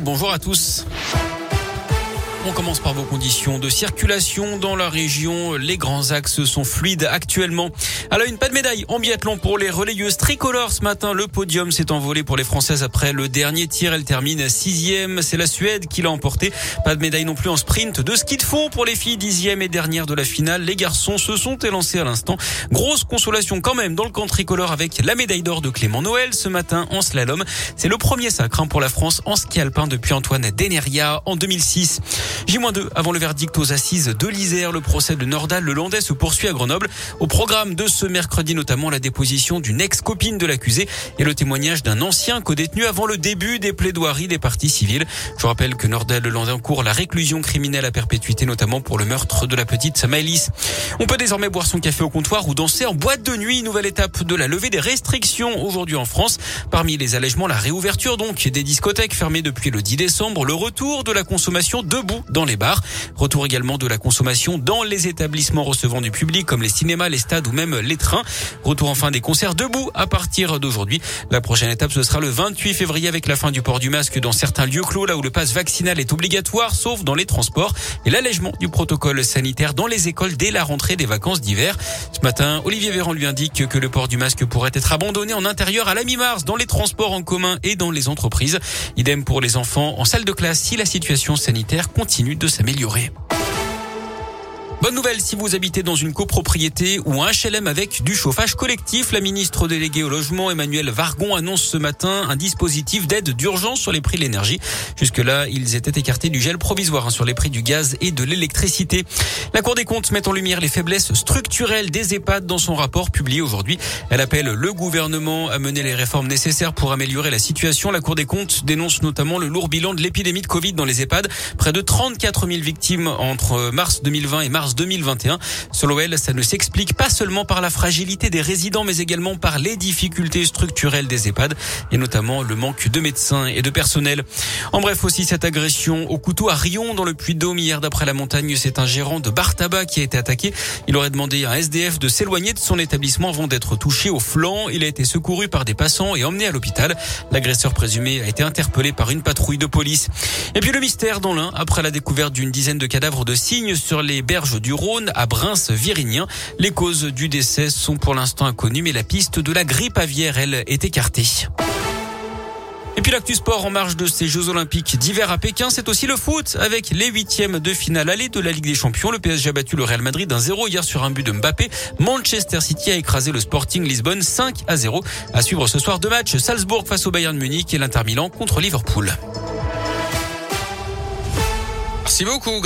Bonjour à tous. On commence par vos conditions de circulation dans la région. Les grands axes sont fluides actuellement. À la une, pas de médaille en biathlon pour les relayeuses tricolores. Ce matin, le podium s'est envolé pour les Françaises après le dernier tir. Elle termine sixième. C'est la Suède qui l'a emporté. Pas de médaille non plus en sprint de ski de fond pour les filles dixième et dernière de la finale. Les garçons se sont élancés à l'instant. Grosse consolation quand même dans le camp tricolore avec la médaille d'or de Clément Noël ce matin en slalom. C'est le premier sacre hein, pour la France en ski alpin depuis Antoine Deneria en 2006. J-2 avant le verdict aux assises de l'Isère. Le procès de Nordal le Landais se poursuit à Grenoble. Au programme de ce mercredi, notamment la déposition d'une ex-copine de l'accusé et le témoignage d'un ancien co-détenu avant le début des plaidoiries des parties civiles. Je rappelle que Nordal le Landais encourt la réclusion criminelle à perpétuité, notamment pour le meurtre de la petite Maëlys. On peut désormais boire son café au comptoir ou danser en boîte de nuit. Nouvelle étape de la levée des restrictions aujourd'hui en France. Parmi les allègements, la réouverture donc des discothèques fermées depuis le 10 décembre, le retour de la consommation debout dans les bars. Retour également de la consommation dans les établissements recevant du public comme les cinémas, les stades ou même les trains. Retour enfin des concerts debout à partir d'aujourd'hui. La prochaine étape, ce sera le 28 février avec la fin du port du masque dans certains lieux clos, là où le passe vaccinal est obligatoire, sauf dans les transports, et l'allègement du protocole sanitaire dans les écoles dès la rentrée des vacances d'hiver. Ce matin, Olivier Véran lui indique que le port du masque pourrait être abandonné en intérieur à la mi-mars dans les transports en commun et dans les entreprises. Idem pour les enfants en salle de classe si la situation sanitaire de s'améliorer. Bonne nouvelle si vous habitez dans une copropriété ou un HLM avec du chauffage collectif. La ministre déléguée au logement, Emmanuel Vargon, annonce ce matin un dispositif d'aide d'urgence sur les prix de l'énergie. Jusque-là, ils étaient écartés du gel provisoire hein, sur les prix du gaz et de l'électricité. La Cour des comptes met en lumière les faiblesses structurelles des EHPAD dans son rapport publié aujourd'hui. Elle appelle le gouvernement à mener les réformes nécessaires pour améliorer la situation. La Cour des comptes dénonce notamment le lourd bilan de l'épidémie de Covid dans les EHPAD. Près de 34 000 victimes entre mars 2020 et mars 2021. Selon elle, ça ne s'explique pas seulement par la fragilité des résidents, mais également par les difficultés structurelles des EHPAD et notamment le manque de médecins et de personnel. En bref, aussi cette agression au couteau à Rion dans le Puy-de-Dôme hier d'après la montagne, c'est un gérant de bar tabac qui a été attaqué. Il aurait demandé à un SDF de s'éloigner de son établissement avant d'être touché au flanc. Il a été secouru par des passants et emmené à l'hôpital. L'agresseur présumé a été interpellé par une patrouille de police. Et puis le mystère dans l'un après la découverte d'une dizaine de cadavres de cygnes sur les berges du Rhône à Brins-Virinien. Les causes du décès sont pour l'instant inconnues, mais la piste de la grippe aviaire, elle, est écartée. Et puis l'actu sport en marge de ces Jeux Olympiques d'hiver à Pékin, c'est aussi le foot avec les huitièmes de finale allée de la Ligue des Champions. Le PSG a battu le Real Madrid d'un 0 hier sur un but de Mbappé. Manchester City a écrasé le Sporting Lisbonne 5 à 0. À suivre ce soir deux matchs, Salzbourg face au Bayern Munich et l'Inter Milan contre Liverpool. Merci beaucoup.